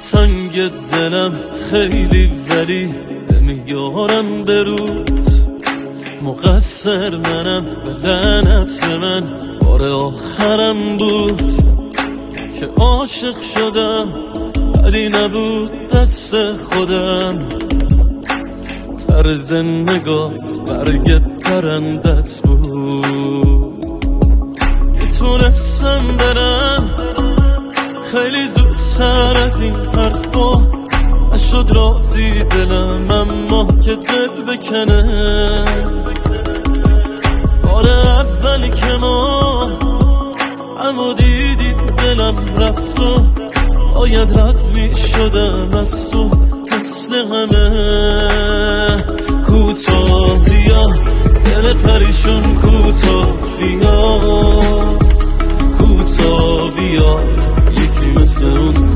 تنگ دلم خیلی ولی نمیارم برود مقصر منم و لعنت به من. بار آخرم بود که عاشق شدم بدی نبود دست خودم. طرز نگات برگ پرندت بود. می‌تونستم برم. خیلی زودتر از این حرفا. نشد رازی دلم اما که دل بکنه. بار اولی که ما اما دیدی دلم رفت و باید رد می شدم از تو مثل همه. کوتاه بیا دل پریشون کوتاه بیا کوتاه بیا یکی مثل اون